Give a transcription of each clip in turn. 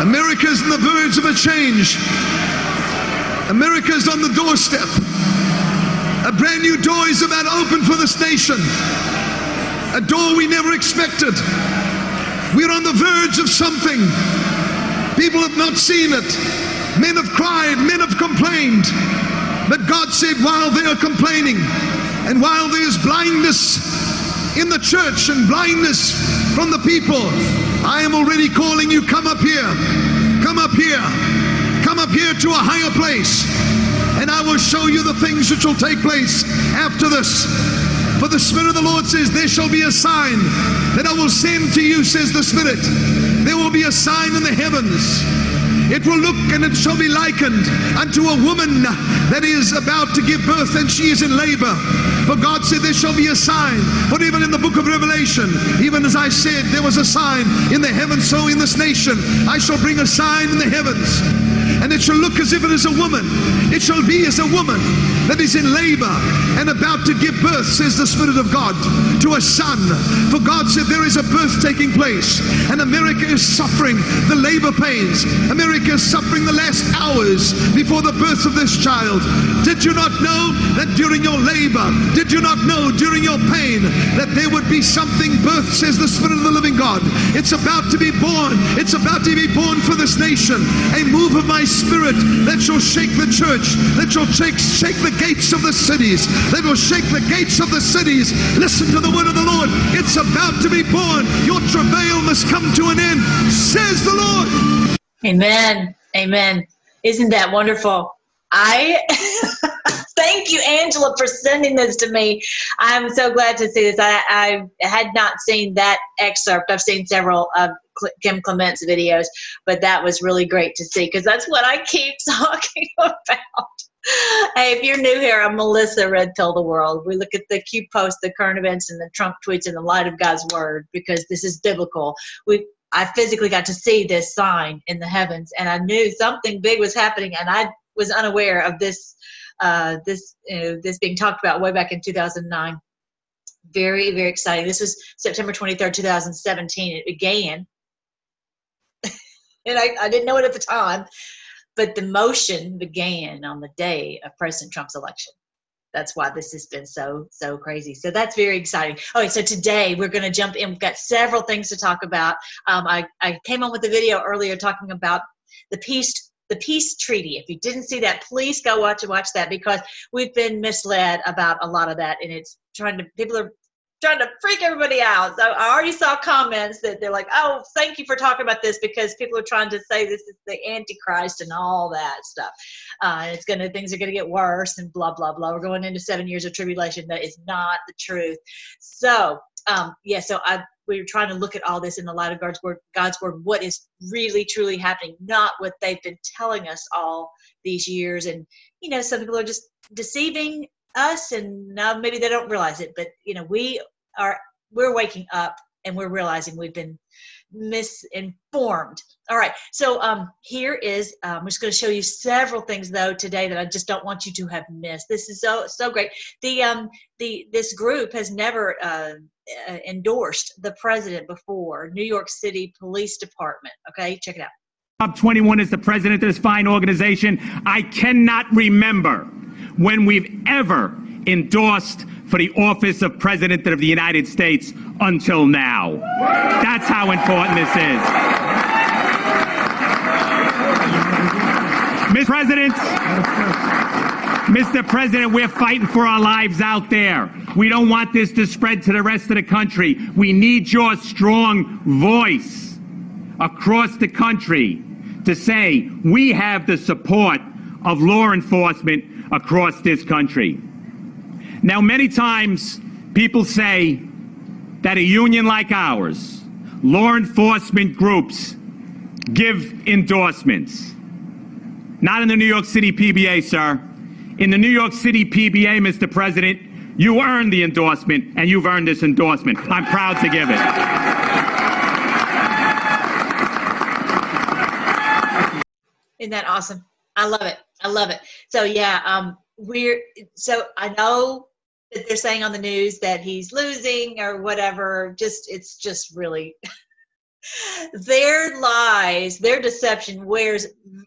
America's on the verge of a change. America's on the doorstep. A brand new door is about to open for this nation. A door we never expected. We're on the verge of something. People have not seen it. Men have cried, men have complained. But God said, while they are complaining and while there's blindness in the church and blindness from the people, I am already calling you, come up here. Come up here. Come up here to a higher place. And I will show you the things which will take place after this. For the Spirit of the Lord says, There shall be a sign that I will send to you, says the Spirit. There will be a sign in the heavens. It will look and it shall be likened unto a woman that is about to give birth and she is in labor. For God said, There shall be a sign. But even in the book of Revelation, even as I said, there was a sign in the heavens, so in this nation, I shall bring a sign in the heavens and it shall look as if it is a woman. It shall be as a woman that is in labor and about to give birth, says the Spirit of God, to a son. For God said there is a birth taking place, and America is suffering the labor pains. America is suffering the last hours before the birth of this child. Did you not know that during your labor, did you not know during your pain that there would be something birth, says the Spirit of the living God? It's about to be born. It's about to be born for this nation. A move of my spirit that shall shake the church, that shall shake, shake the gates of the cities, that will shake the gates of the cities. Listen to the word of the Lord. It's about to be born. Your travail must come to an end, says the Lord. Amen. Amen. Isn't that wonderful? I thank you, Angela, for sending this to me. I'm so glad to see this. I, I had not seen that excerpt. I've seen several of Kim Clement's videos, but that was really great to see because that's what I keep talking about. Hey, if you're new here, I'm Melissa Red Pill the World. We look at the Q post, the current events, and the Trump tweets in the light of God's word because this is biblical. We I physically got to see this sign in the heavens, and I knew something big was happening, and I was unaware of this uh, this you know, this being talked about way back in 2009. Very very exciting. This was September 23rd, 2017. It began, and I, I didn't know it at the time, but the motion began on the day of President Trump's election. That's why this has been so so crazy. So that's very exciting. Okay so today we're going to jump in. We've got several things to talk about. Um, I, I came on with a video earlier talking about the peace the peace treaty. If you didn't see that, please go watch and watch that because we've been misled about a lot of that, and it's trying to people are trying to freak everybody out. So I already saw comments that they're like, "Oh, thank you for talking about this," because people are trying to say this is the Antichrist and all that stuff. Uh, it's gonna things are gonna get worse and blah blah blah. We're going into seven years of tribulation. That is not the truth. So um, yeah, so I we're trying to look at all this in the light of God's word, God's word, what is really truly happening, not what they've been telling us all these years. And you know, some people are just deceiving us, and now maybe they don't realize it, but you know, we are we're waking up and we're realizing we've been misinformed. All right, so um, here is um, I'm just going to show you several things though today that I just don't want you to have missed. This is so so great. The um the this group has never uh, endorsed the president before. New York City Police Department. Okay, check it out. Top 21 is the president of this fine organization. I cannot remember when we've ever endorsed for the office of President of the United States until now. That's how important this is. Mr. President, Mr. President, we're fighting for our lives out there. We don't want this to spread to the rest of the country. We need your strong voice across the country to say we have the support of law enforcement across this country. Now, many times people say that a union like ours, law enforcement groups, give endorsements. Not in the New York City PBA, sir. In the New York City PBA, Mr. President, you earned the endorsement, and you've earned this endorsement. I'm proud to give it. Isn't that awesome? I love it. I love it. So yeah, um, we're so I know that they're saying on the news that he's losing or whatever. Just it's just really their lies, their deception wears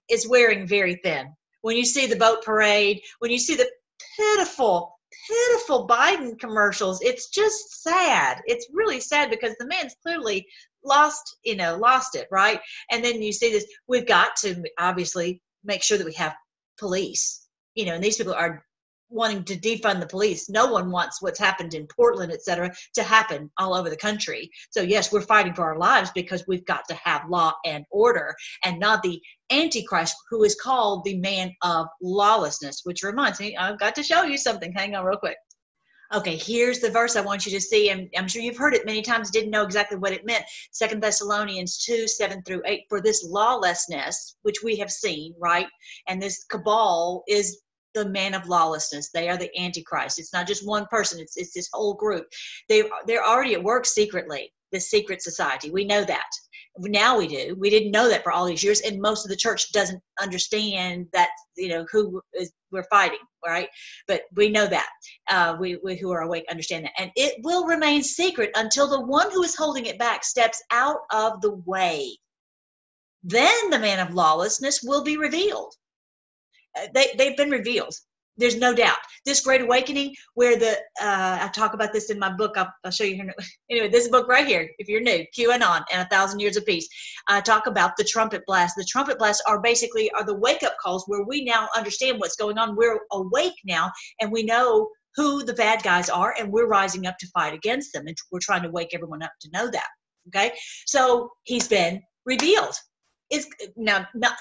is wearing very thin. When you see the boat parade, when you see the pitiful, pitiful Biden commercials, it's just sad. It's really sad because the man's clearly lost, you know, lost it, right? And then you see this. We've got to obviously make sure that we have police, you know, and these people are wanting to defund the police. No one wants what's happened in Portland, et cetera, to happen all over the country. So, yes, we're fighting for our lives because we've got to have law and order and not the Antichrist who is called the man of lawlessness, which reminds me, I've got to show you something. Hang on, real quick. Okay, here's the verse I want you to see, and I'm sure you've heard it many times, didn't know exactly what it meant. Second Thessalonians 2, 7 through 8. For this lawlessness, which we have seen, right? And this cabal is the man of lawlessness. They are the antichrist. It's not just one person. It's it's this whole group. They they're already at work secretly. The secret society. We know that. Now we do. We didn't know that for all these years, and most of the church doesn't understand that you know who is we're fighting, right? But we know that. Uh, we, we who are awake understand that, and it will remain secret until the one who is holding it back steps out of the way. Then the man of lawlessness will be revealed they, they've been revealed there's no doubt. This great awakening where the uh, i talk about this in my book. I'll, I'll, show you here anyway this book right here if you're new qanon and a thousand years of peace i talk about the trumpet blast the trumpet blasts are basically are the wake up calls where we now understand what's going on. We're awake now and we know who the bad guys are and we're rising up to fight against them and we're trying to wake everyone up to know that okay? So he's been revealed. Is now not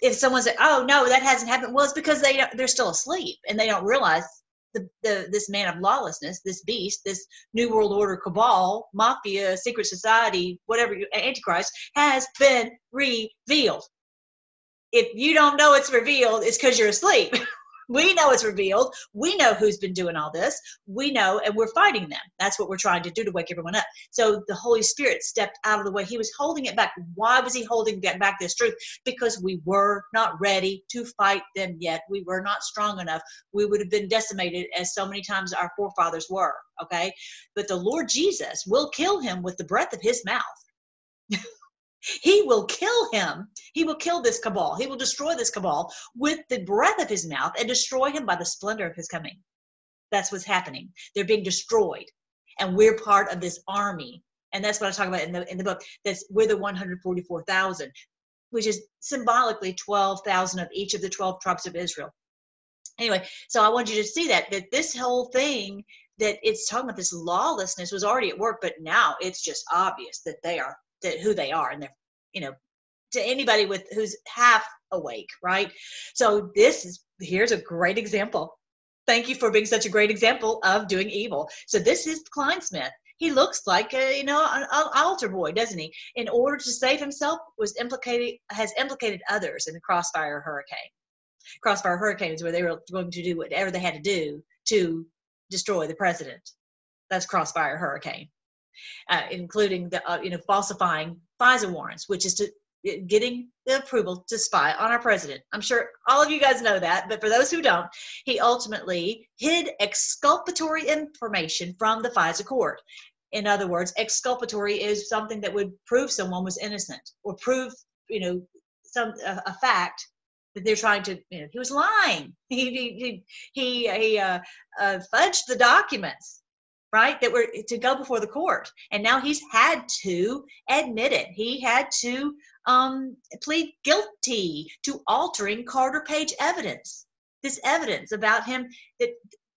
if someone said, "Oh no, that hasn't happened," well, it's because they they're still asleep and they don't realize the, the this man of lawlessness, this beast, this new world order cabal, mafia, secret society, whatever, antichrist has been revealed. If you don't know it's revealed, it's because you're asleep. we know it's revealed. We know who's been doing all this. We know, and we're fighting them. That's what we're trying to do to wake everyone up. So the Holy Spirit stepped out of the way. He was holding it back. Why was he holding back this truth? Because we were not ready to fight them yet. We were not strong enough. We would have been decimated as so many times our forefathers were. Okay. But the Lord Jesus will kill him with the breath of his mouth. He will kill him. He will kill this cabal. He will destroy this cabal with the breath of his mouth and destroy him by the splendor of his coming. That's what's happening. They're being destroyed. And we're part of this army. And that's what I talk about in the in the book. That's we're the 144,000, which is symbolically 12,000 of each of the 12 tribes of Israel. Anyway, so I want you to see that that this whole thing that it's talking about this lawlessness was already at work, but now it's just obvious that they are that who they are and they're you know to anybody with who's half awake right? So this is here's a great example. Thank you for being such a great example of doing evil. So this is Clinesmith he looks like a you know an, an altar boy doesn't he? In order to save himself was implicated has implicated others in the crossfire hurricane. Crossfire hurricanes where they were going to do whatever they had to do to destroy the president. That's crossfire hurricane uh, including the uh, you know falsifying FISA warrants, which is to uh, getting the approval to spy on our president. I'm sure all of you guys know that, but for those who don't, he ultimately hid exculpatory information from the FISA court. In other words, exculpatory is something that would prove someone was innocent or prove, you know, some a, a fact that they're trying to. You know, he was lying. He he he, he uh, uh, fudged the documents right that were to go before the court. And now he's had to admit it. He had to um, plead guilty to altering carter page evidence. This evidence about him that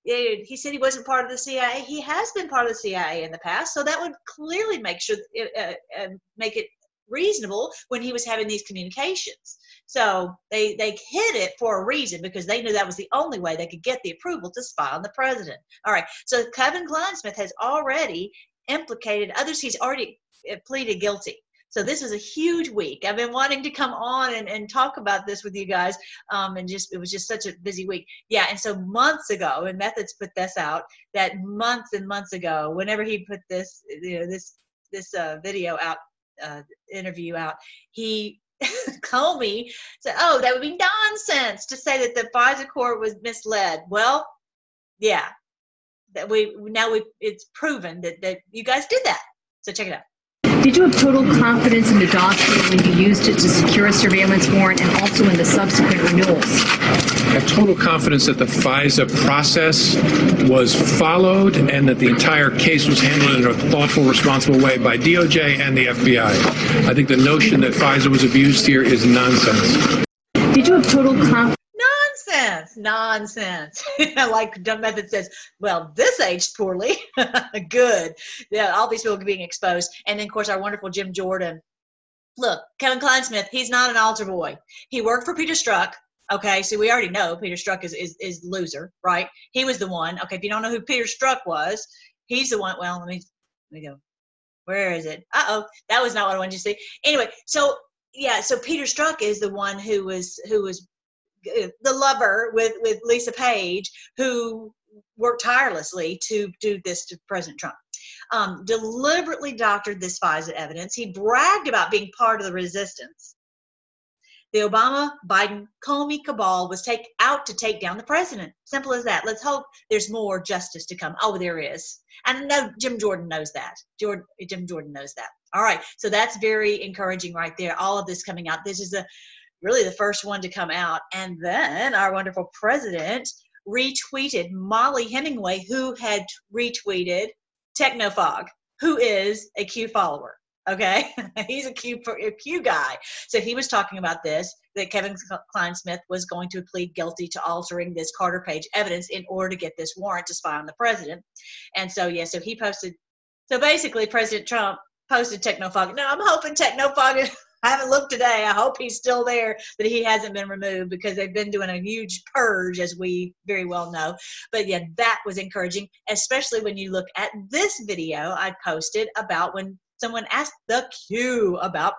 eh, he said he wasn't part of the cia he has been part of the cia in the past so that would clearly make sure uh, uh, make it reasonable when he was having these communications so they they hid it for a reason because they knew that was the only way they could get the approval to spy on the president. All right. So Kevin Clinesmith has already implicated others. He's already uh, pleaded guilty. So this is a huge week. I've been wanting to come on and, and talk about this with you guys. Um, and just it was just such a busy week. Yeah, and so months ago, and Methods put this out that months and months ago, whenever he put this you know this this uh, video out, uh, interview out, he Comey said, "Oh, that would be nonsense to say that the FISA court was misled." Well, yeah, that we now we it's proven that that you guys did that. So check it out. Did you have total confidence in the dossier when you used it to secure a surveillance warrant and also in the subsequent renewals? I have total confidence that the FISA process was followed and that the entire case was handled in a thoughtful, responsible way by DOJ and the FBI. I think the notion that FISA was abused here is nonsense. Did you have total confidence? Nonsense, nonsense. like Dumb Method says, well, this aged poorly. Good. Yeah, all these people being exposed. And then, of course, our wonderful Jim Jordan. Look, Kevin Clinesmith, he's not an altar boy. He worked for Peter Strzok. Okay, so we already know Peter Strzok is, is, is loser, right? He was the one. Okay, if you don't know who Peter Strzok was, he's the one. Well, let me, let me go. Where is it? Uh oh, that was not what I wanted to see. Anyway, so yeah, so Peter Strzok is the one who was who was uh, the lover with with Lisa Page, who worked tirelessly to do this to President Trump. Um, deliberately doctored this FISA evidence. He bragged about being part of the resistance. The Obama Biden Comey cabal was take out to take down the president. Simple as that. Let's hope there's more justice to come. Oh, there is. And no, Jim Jordan knows that. Jordan, Jim Jordan knows that. All right. So that's very encouraging right there. All of this coming out. This is a really the first one to come out. And then our wonderful president retweeted Mollie Hemingway, who had retweeted Technofog, who is a Q follower. Okay, he's a Q a Q guy. So he was talking about this that Kevin Clinesmith was going to plead guilty to altering this Carter Page evidence in order to get this warrant to spy on the president. And so yeah, so he posted. So basically, President Trump posted Technofog. Now I'm hoping Technofog. I haven't looked today. I hope he's still there, that he hasn't been removed because they've been doing a huge purge, as we very well know. But yeah, that was encouraging, especially when you look at this video I posted about when someone asked the Q about.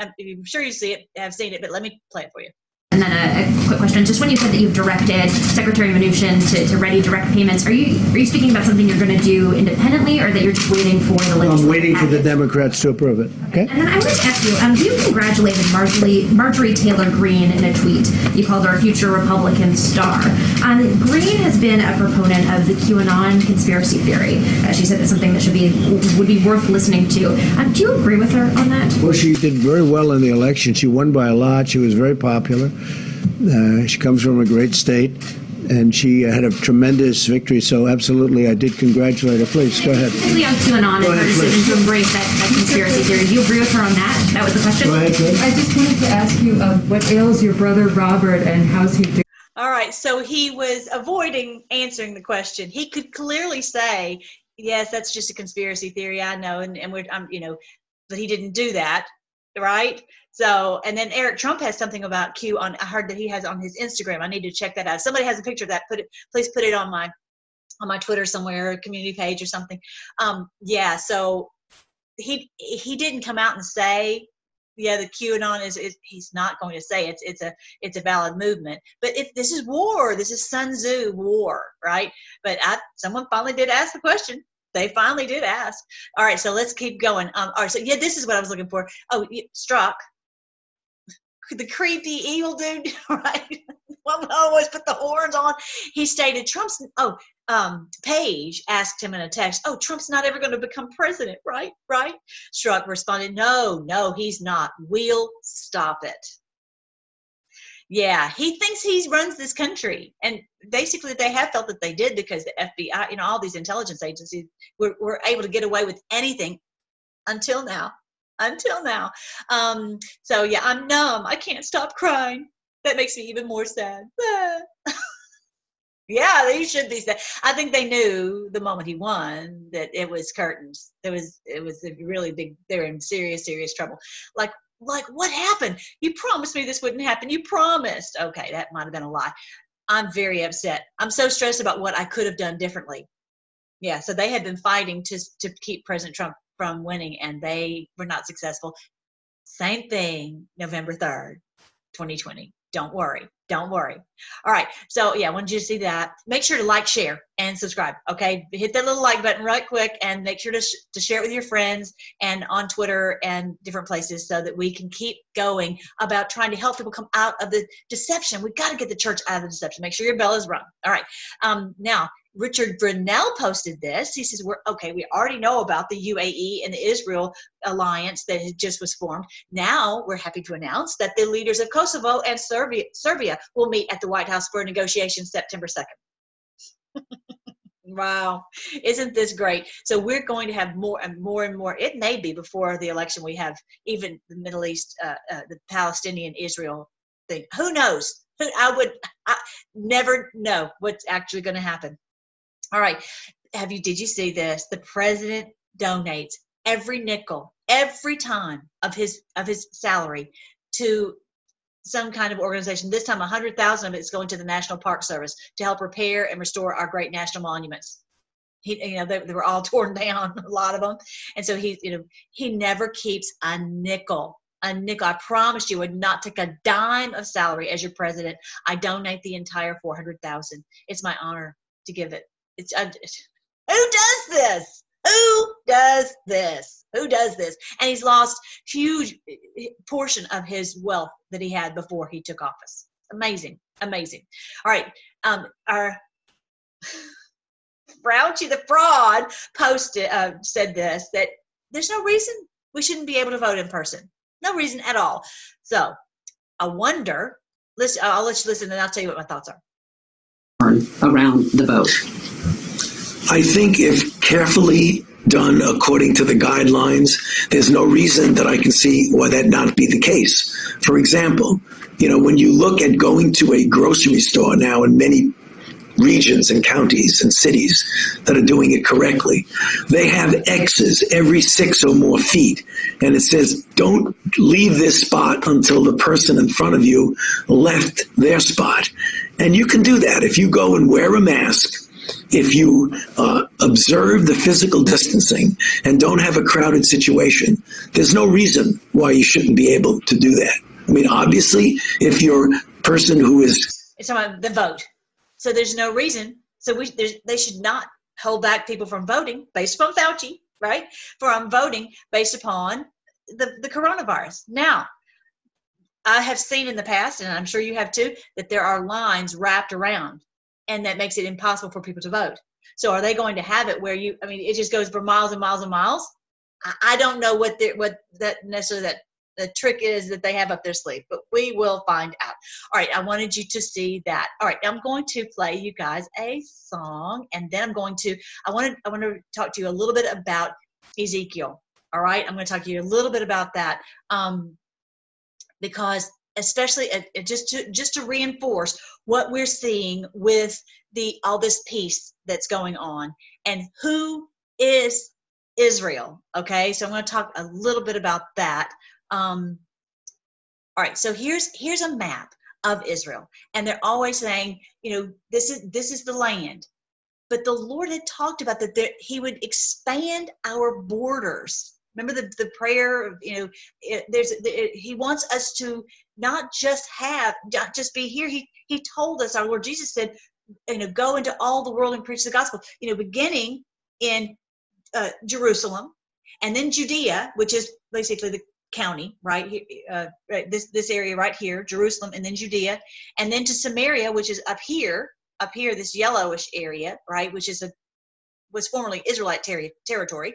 I'm sure you see it, have seen it, but let me play it for you. And then a, a, quick question: Just when you said that you've directed Secretary Mnuchin to, to ready direct payments, are you are you speaking about something you're going to do independently, or that you're just waiting for the legislative? I'm waiting package? for the Democrats to approve it. Okay. And then I wanted to ask you: um, You congratulated Marjorie, Marjorie Taylor Greene in a tweet. You called her a future Republican star. Um, Greene has been a proponent of the QAnon conspiracy theory. Uh, she said it's something that should be would be worth listening to. Um, do you agree with her on that? Well, she did very well in the election. She won by a lot. She was very popular. Uh, she comes from a great state, and she had a tremendous victory. So, absolutely, I did congratulate her. Please go ahead. Specifically on QAnon and Go her decision please. to embrace that, that conspiracy theory. Do you agree with her on that? That was the question. Go ahead, Chris. I just wanted to ask you um, what ails your brother Robert and how's he doing? All right, so he was avoiding answering the question. He could clearly say, "Yes, that's just a conspiracy theory. I know," and and we're, um, you know, but he didn't do that, right? So, and then Eric Trump has something about QAnon. I heard that he has on his Instagram. I need to check that out. If somebody has a picture of that. Put it, please put it on my on my Twitter somewhere, community page or something. Um, yeah, so he he didn't come out and say yeah, the QAnon is, is he's not going to say it's it's a it's a valid movement. But if this is war, this is Sun Tzu war, right? But I, someone finally did ask the question. They finally did ask. All right, so let's keep going. Um, all right, so yeah, this is what I was looking for. Oh, Strzok, the creepy evil dude, right? Well, always put the horns on. He stated Trump's. Oh, um, Page asked him in a text, "Oh, Trump's not ever going to become president, right? Right?" Strzok responded, "No, no, he's not. We'll stop it." Yeah, he thinks he runs this country, and basically they have felt that they did because the FBI, you know, all these intelligence agencies were, were able to get away with anything until now. Until now. Um, so yeah, I'm numb. I can't stop crying. That makes me even more sad. yeah, they should be sad. I think they knew the moment he won that it was curtains. It was it was a really big. They're in serious serious trouble. Like like what happened? You promised me this wouldn't happen. You promised. Okay, that might have been a lie. I'm very upset. I'm so stressed about what I could have done differently. Yeah, so they had been fighting to to keep President Trump from winning, and they were not successful. Same thing, November third, 2020. Don't worry. Don't worry. All right. So yeah, I wanted you to see that. Make sure to like, share, and subscribe. Okay. Hit that little like button right quick, and make sure to sh- to share it with your friends and on Twitter and different places, so that we can keep going about trying to help people come out of the deception. We've got to get the church out of the deception. Make sure your bell is rung. All right. Um, now Richard Grenell posted this. He says, "We're okay. We already know about the UAE and the Israel alliance that just was formed. Now we're happy to announce that the leaders of Kosovo and Serbia, Serbia will meet at the White House for negotiations September 2nd. wow, isn't this great? So we're going to have more and more and more. It may be before the election we have even the Middle East, uh, uh, the Palestinian Israel thing. Who knows? I would I never know what's actually going to happen. All right. Have you did you see this? The president donates every nickel, every time of his of his salary to some kind of organization. This time, a hundred thousand of it is going to the National Park Service to help repair and restore our great national monuments. He, you know, they, they were all torn down, a lot of them, and so he, you know, he never keeps a nickel. A nickel. I promised you would not take a dime of salary as your president. I donate the entire four hundred thousand. It's my honor to give it it's uh, who does this? Who does this? Who does this? And he's lost huge eh, portion of his wealth that he had before he took office. Amazing, amazing. All right, um, our Fauci the fraud posted uh, said this that there's no reason we shouldn't be able to vote in person. No reason at all. So I wonder. Listen, I'll let you listen, and I'll tell you what my thoughts are. Around the vote. I think if carefully done according to the guidelines, there's no reason that I can see why that not be the case. For example, you know, when you look at going to a grocery store now in many regions and counties and cities that are doing it correctly, they have X's every six or more feet. And it says, don't leave this spot until the person in front of you left their spot. And you can do that if you go and wear a mask if you uh, observe the physical distancing and don't have a crowded situation, there's no reason why you shouldn't be able to do that. I mean, obviously, if you're a person who is. It's about the vote. So there's no reason. So we, they should not hold back people from voting based upon Fauci, right? From voting based upon the, the coronavirus. Now, I have seen in the past, and I'm sure you have too, that there are lines wrapped around and that makes it impossible for people to vote. So are they going to have it where you? I mean, it just goes for miles and miles and miles. I, don't know what the, what that necessarily that the trick is that they have up their sleeve, but we will find out. All right, I wanted you to see that. All right, I'm going to play you guys a song, and then I'm going to I want to I want to talk to you a little bit about Ezekiel. All right, I'm going to talk to you a little bit about that um, because especially uh, uh, just to just to reinforce what we're seeing with the all this peace that's going on and who is Israel. Okay, so I'm going to talk a little bit about that. Um, all right, so here's here's a map of Israel, and they're always saying, you know, this is this is the land, but the Lord had talked about that there, He would expand our borders remember the, the prayer of you know it, there's it, he wants us to not just have not just be here. He he told us our lord jesus said you know go into all the world and preach the gospel. You know beginning in uh, jerusalem and then judea which is basically the county right uh, right, this this area right here jerusalem and then judea and then to samaria which is up here up here this yellowish area right which is a was formerly Israelite ter- territory,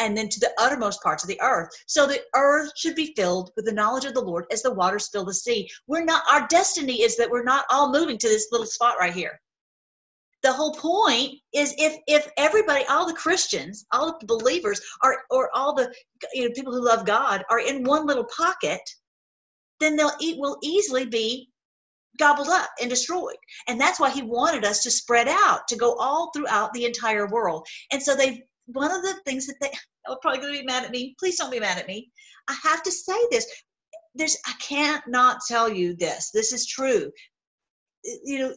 and then to the uttermost parts of the earth. So the earth should be filled with the knowledge of the Lord as the waters fill the sea. We're not, our destiny is that we're not all moving to this little spot right here. The whole point is if if everybody, all the Christians, all the believers are or all the you know people who love God are in one little pocket, then they'll eat will easily be gobbled up and destroyed. And that's why he wanted us to spread out, to go all throughout the entire world. And so they've one of the things that they are probably going to be mad at me. Please don't be mad at me. I have to say this. There's I can't not tell you this. This is true. You know,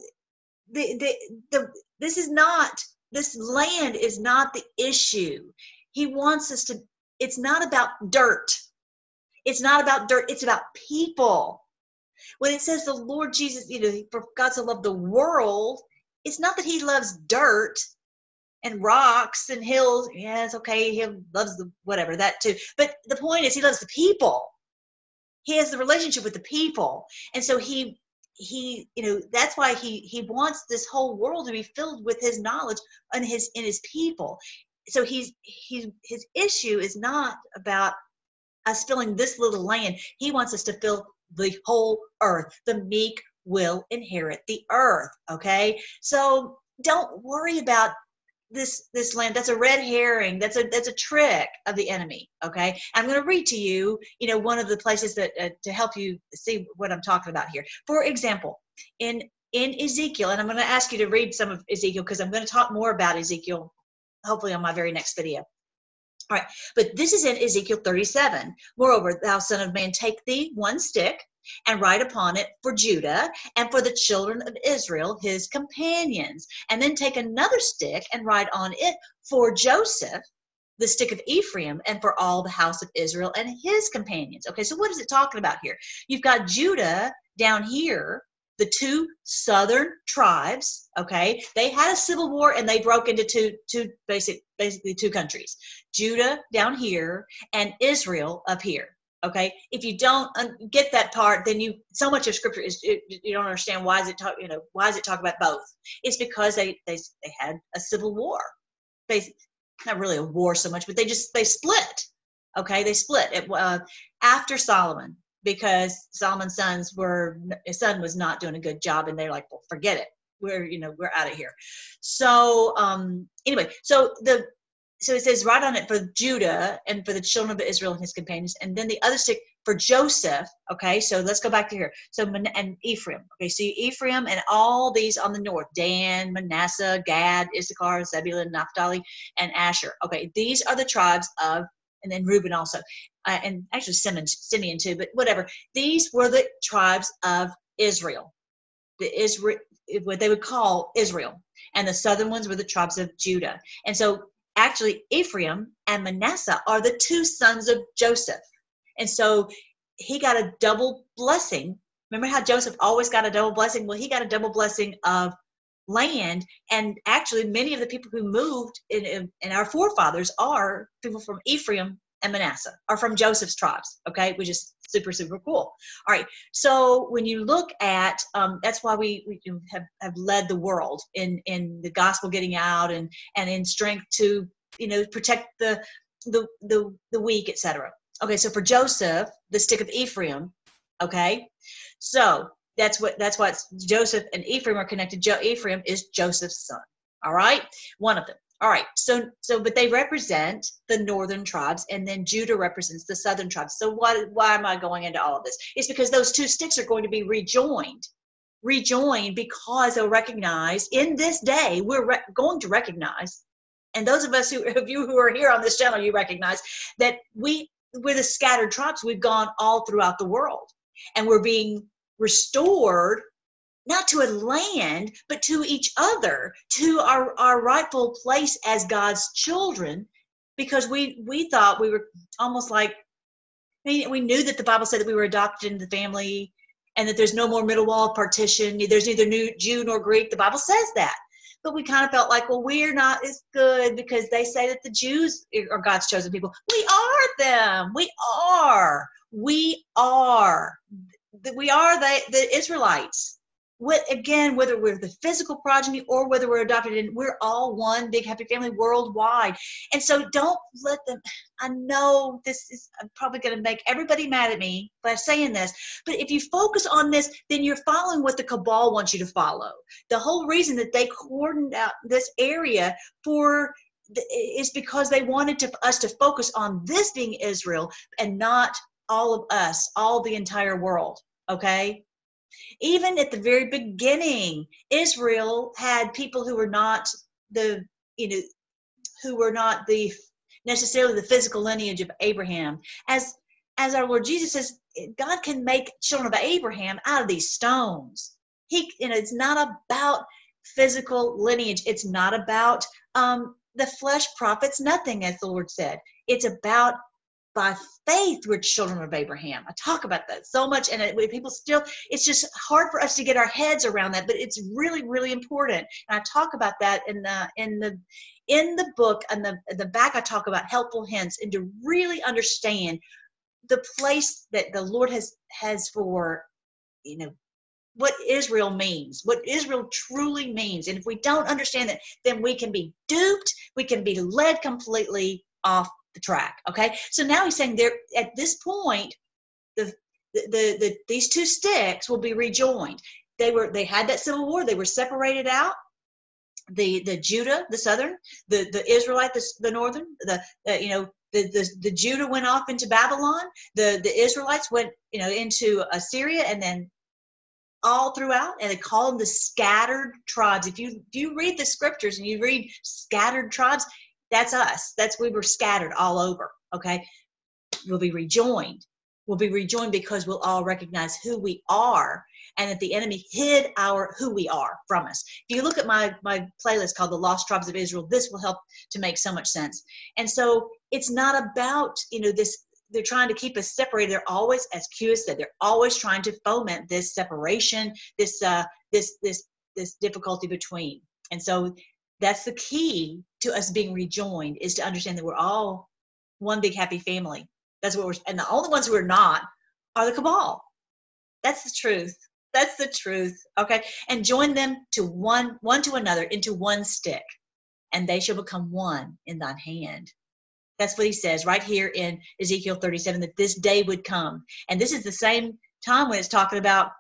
the the, the this is not this land is not the issue. He wants us to it's not about dirt. It's not about dirt. It's about people when it says the Lord Jesus, you know, for God to love the world, it's not that he loves dirt and rocks and hills. Yes, okay, he loves the whatever, that too. But the point is he loves the people. He has the relationship with the people. And so he he you know that's why he he wants this whole world to be filled with his knowledge and his in his people so he's he's his issue is not about us filling this little land he wants us to fill the whole earth the meek will inherit the earth okay so don't worry about this this land that's a red herring that's a that's a trick of the enemy okay? I'm going to read to you you know one of the places that uh, to help you see what i'm talking about here. For example in in ezekiel and i'm going to ask you to read some of ezekiel because i'm going to talk more about ezekiel hopefully on my very next video. All right but this is in ezekiel 37 moreover thou son of man take thee one stick and write upon it for Judah and for the children of Israel, his companions. And then take another stick and write on it for Joseph, the stick of Ephraim, and for all the house of Israel and his companions. Okay, so what is it talking about here? You've got Judah down here. The two southern tribes, okay, they had a civil war and they broke into two, two basic, basically two countries. Judah down here and Israel up here okay? If you don't get that part then you so much of scripture is you don't understand why is it talk you know why is it talk about both? It's because they they, they had a civil war. They not really a war so much but they just they split okay? They split. It, uh, after solomon because solomon's sons were his son was not doing a good job and they're like well forget it. We're you know we're out of here. So um anyway so the so it says right on it for Judah and for the children of Israel and his companions, and then the other stick for Joseph. Okay, so let's go back to here. So and Ephraim. Okay, so Ephraim and all these on the north: Dan, Manasseh, Gad, Issachar, Zebulun, Naphtali, and Asher. Okay, these are the tribes of, and then Reuben also, uh, and actually Simeon, Simeon too. But whatever, these were the tribes of Israel. The Israel, what they would call Israel, and the southern ones were the tribes of Judah. And so actually Ephraim and Manasseh are the two sons of Joseph. And so he got a double blessing. Remember how Joseph always got a double blessing? Well, he got a double blessing of land. And actually, many of the people who moved in, in, our forefathers are people from Ephraim and Manasseh, are from Joseph's tribes, okay, which is super, super cool. All right, so when you look at, um, that's why we, we have, have led the world in, in the gospel getting out and, and in strength to, you know, protect the, the, the, the weak, etc. Okay, so for Joseph, the stick of Ephraim, okay, so that's what that's why Joseph and Ephraim are connected. Jo- Ephraim is Joseph's son. All right, one of them. All right, so so but they represent the northern tribes, and then Judah represents the southern tribes. So what? Why am I going into all of this? It's because those two sticks are going to be rejoined, rejoined because they'll recognize in this day we're re- going to recognize, and those of us who of you who are here on this channel, you recognize that we we're the scattered tribes. We've gone all throughout the world, and we're being restored not to a land, but to each other, to our, our rightful place as God's children, because we we thought we were almost like we knew that the Bible said that we were adopted into the family and that there's no more middle wall partition. There's neither new Jew nor Greek. The Bible says that. But we kind of felt like, well, we're not as good because they say that the Jews are God's chosen people. We are them. We are. We are. We are the, the Israelites what again whether we're the physical progeny or whether we're adopted and we're all one big happy family worldwide. And so don't let them i know this is I'm probably going to make everybody mad at me by saying this but if you focus on this then you're following what the cabal wants you to follow. The whole reason that they cordoned out this area for is because they wanted to, us to focus on this being israel and not all of us all the entire world okay even at the very beginning, Israel had people who were not the, you know, who were not the necessarily the physical lineage of Abraham. As as our Lord Jesus says, God can make children of Abraham out of these stones. He, you know, it's not about physical lineage. It's not about um, the flesh profits nothing, as the Lord said. It's about by faith we're children of abraham i talk about that so much and it, people still it's just hard for us to get our heads around that but it's really really important and i talk about that in the in the in the book and the the back i talk about helpful hints and to really understand the place that the lord has has for you know what Israel means, what Israel truly means. And if we don't understand that, then we can be duped, we can be led completely off the track. Okay. So now he's saying there at this point, the the, the, the these two sticks will be rejoined. They were they had that civil war, they were separated out. The the Judah, the southern, the the Israelite, the, the northern, the uh, you know the, the, the Judah went off into Babylon. The, the Israelites went, you know, into Assyria and then all throughout and they call them the scattered tribes if you if you read the scriptures and you read scattered tribes that's us. That's we were scattered all over okay? We'll be rejoined. We'll be rejoined because we'll all recognize who we are and that the enemy hid our who we are from us. If you look at my my playlist called the lost tribes of israel this will help to make so much sense. And so it's not about you know this they're trying to keep us separated. They're always, as Q said, they're always trying to foment this separation, this uh, this this this difficulty between. And so that's the key to us being rejoined is to understand that we're all one big happy family. That's what we're and the only ones who are not are the cabal. That's the truth. That's the truth. Okay. And join them to one one to another into one stick, and they shall become one in thine hand. That's what he says right here in Ezekiel 37 that this day would come. And this is the same time when it's talking about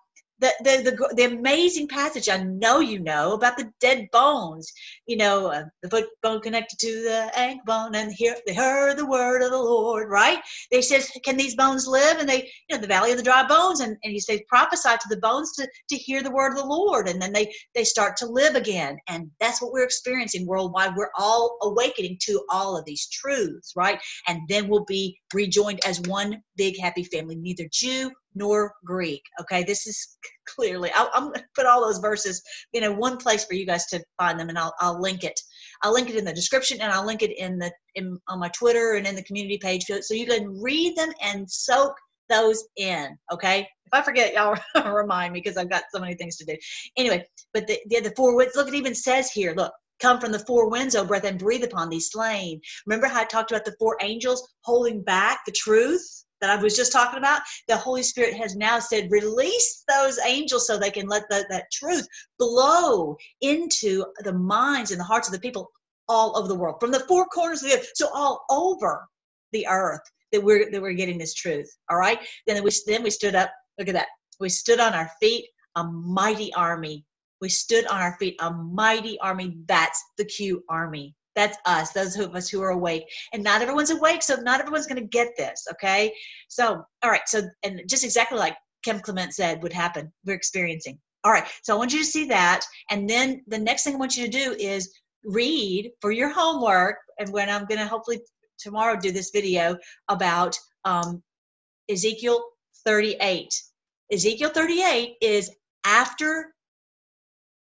the, the, the, the, amazing passage I know you know about the dead bones. You know, uh, the foot bone connected to the ankle bone, and here they heard the word of the Lord, right? They says, Can these bones live? And they, you know, the valley of the dry bones, and, and he says, prophesy to the bones to, to hear the word of the Lord. And then they, they start to live again. And that's what we're experiencing worldwide. We're all awakening to all of these truths, right? And then we'll be rejoined as one big happy family, neither Jew nor Greek. Okay, this is clearly, i am going to put all those verses in a one place for you guys to find them, and I'll, I'll link it. I'll link it in the description, and I'll link it in the in, on my Twitter and in the community page, so you can read them and soak those in. Okay, if I forget, y'all remind me because I've got so many things to do. Anyway, but the the, the four winds. Look, it even says here. Look, come from the four winds, O breath, and breathe upon these slain. Remember how I talked about the four angels holding back the truth? that I was just talking about, the Holy Spirit has now said, release those angels so they can let the, that truth blow into the minds and the hearts of the people all over the world, from the four corners of the earth, so all over the earth that we're that we're getting this truth. All right. Then we then we stood up. Look at that. We stood on our feet, a mighty army. We stood on our feet, a mighty army. That's the Q army. That's us, those of us who are awake. And not everyone's awake, so not everyone's going to get this, okay? So, all right, so, and just exactly like Kim Clement said would happen, we're experiencing. All right, so I want you to see that. And then the next thing I want you to do is read for your homework. And when I'm going to hopefully tomorrow do this video about um, Ezekiel 38. Ezekiel 38 is after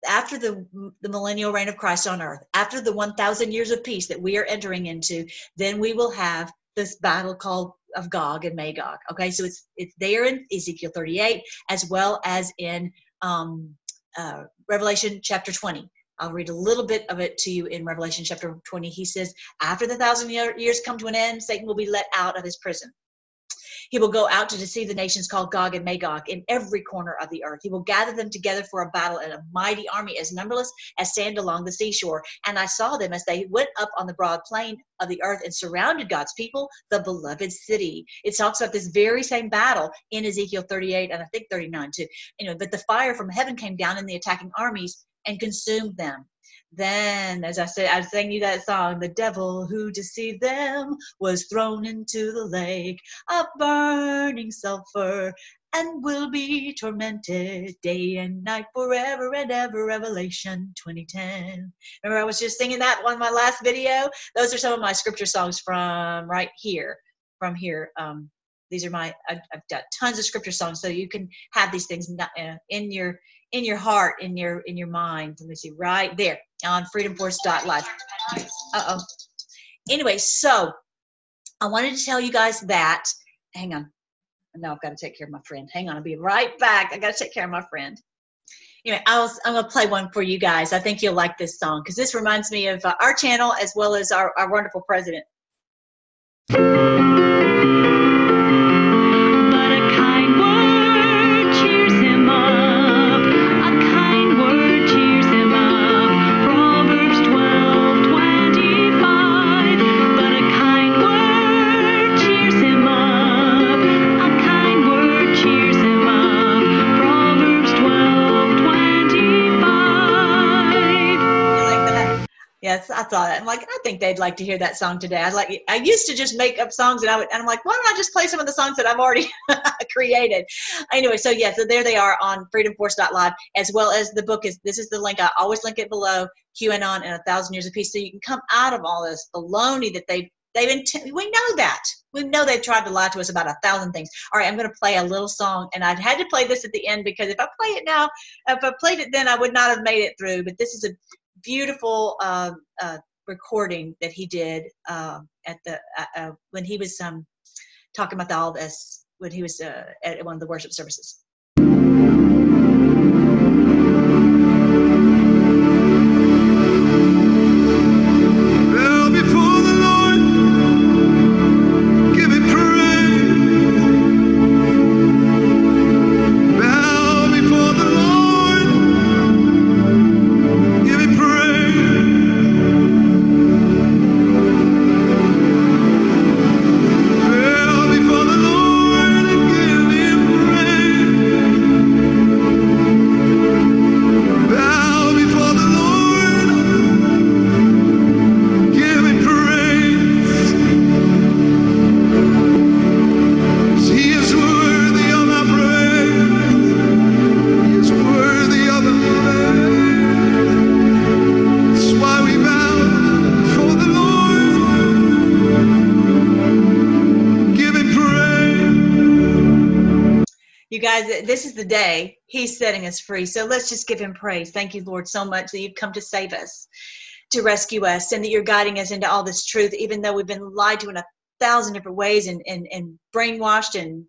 after the, the millennial reign of Christ on earth, after the 1,000 years of peace that we are entering into, then we will have this battle called of Gog and Magog. Okay, so it's it's there in Ezekiel 38 as well as in um, uh, Revelation chapter 20. I'll read a little bit of it to you in Revelation chapter 20. He says, After the thousand years come to an end, Satan will be let out of his prison. He will go out to deceive the nations called Gog and Magog in every corner of the earth. He will gather them together for a battle and a mighty army as numberless as sand along the seashore. And I saw them as they went up on the broad plain of the earth and surrounded God's people, the beloved city. It talks about this very same battle in Ezekiel 38 and I think 39 too. You know, but the fire from heaven came down in the attacking armies and consumed them. Then, as I said, I sang you that song, the devil who deceived them was thrown into the lake of burning sulfur and will be tormented day and night forever and ever. Revelation 2010. Remember, I was just singing that one my last video. Those are some of my scripture songs from right here, from here. Um, these are my I've, I've got tons of scripture songs, so you can have these things uh, in your in your heart, in your in your mind. Let me see, right there on freedomforce.live. Uh-oh. Anyway, so I wanted to tell you guys that. Hang on. Now I've got to take care of my friend. Hang on, I'll be right back. I got to take care of my friend. Anyway, I was, I'm going to play one for you guys. I think you'll like this song because this reminds me of uh, our channel as well as our, our wonderful president. I thought. I'm like, I think they'd like to hear that song today. I like. I used to just make up songs, and I would, and I'm like, why don't I just play some of the songs that I've already created? Anyway, so yeah, so there they are on freedomforce.live, as well as the book is. This is the link. I always link it below. QAnon and a thousand years of peace, so you can come out of all this baloney that they've they've we know that we know they've tried to lie to us about a thousand things. All right, I'm going to play a little song, and I had to play this at the end because if I play it now, if I played it then, I would not have made it through. But this is a beautiful uh, uh, recording that he did uh, at the uh, uh, when he was um, talking about all this when he was uh, at one of the worship services. The day he's setting us free. So let's just give him praise. Thank you, Lord, so much that you've come to save us, to rescue us, and that you're guiding us into all this truth, even though we've been lied to in a thousand different ways and, and, and brainwashed and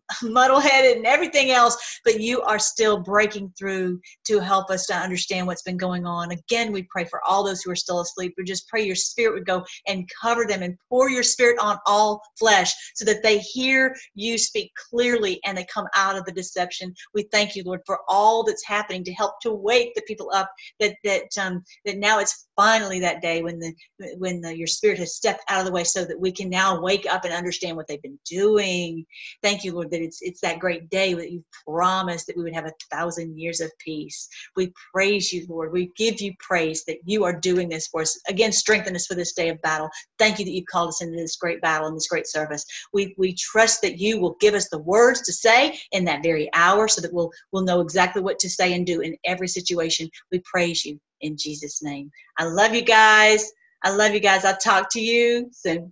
muddle headed and everything else, but you are still breaking through to help us to understand what's been going on. Again, we pray for all those who are still asleep. We just pray your spirit would go and cover them and pour your spirit on all flesh so that they hear you speak clearly and they come out of the deception. We thank you, Lord, for all that's happening to help to wake the people up that that um that now it's finally that day when the when the, your spirit has stepped out of the way so that we can now wake up and understand what they've been doing thank you lord that it's it's that great day that you promised that we would have a thousand years of peace. We praise you lord. We give you praise that you are doing this for us. Again strengthen us for this day of battle. Thank you that you've called us into this great battle and this great service. We we trust that you will give us the words to say in that very hour so that we'll we'll know exactly what to say and do in every situation. We praise you in jesus name. I love you guys. I love you guys. I'll talk to you soon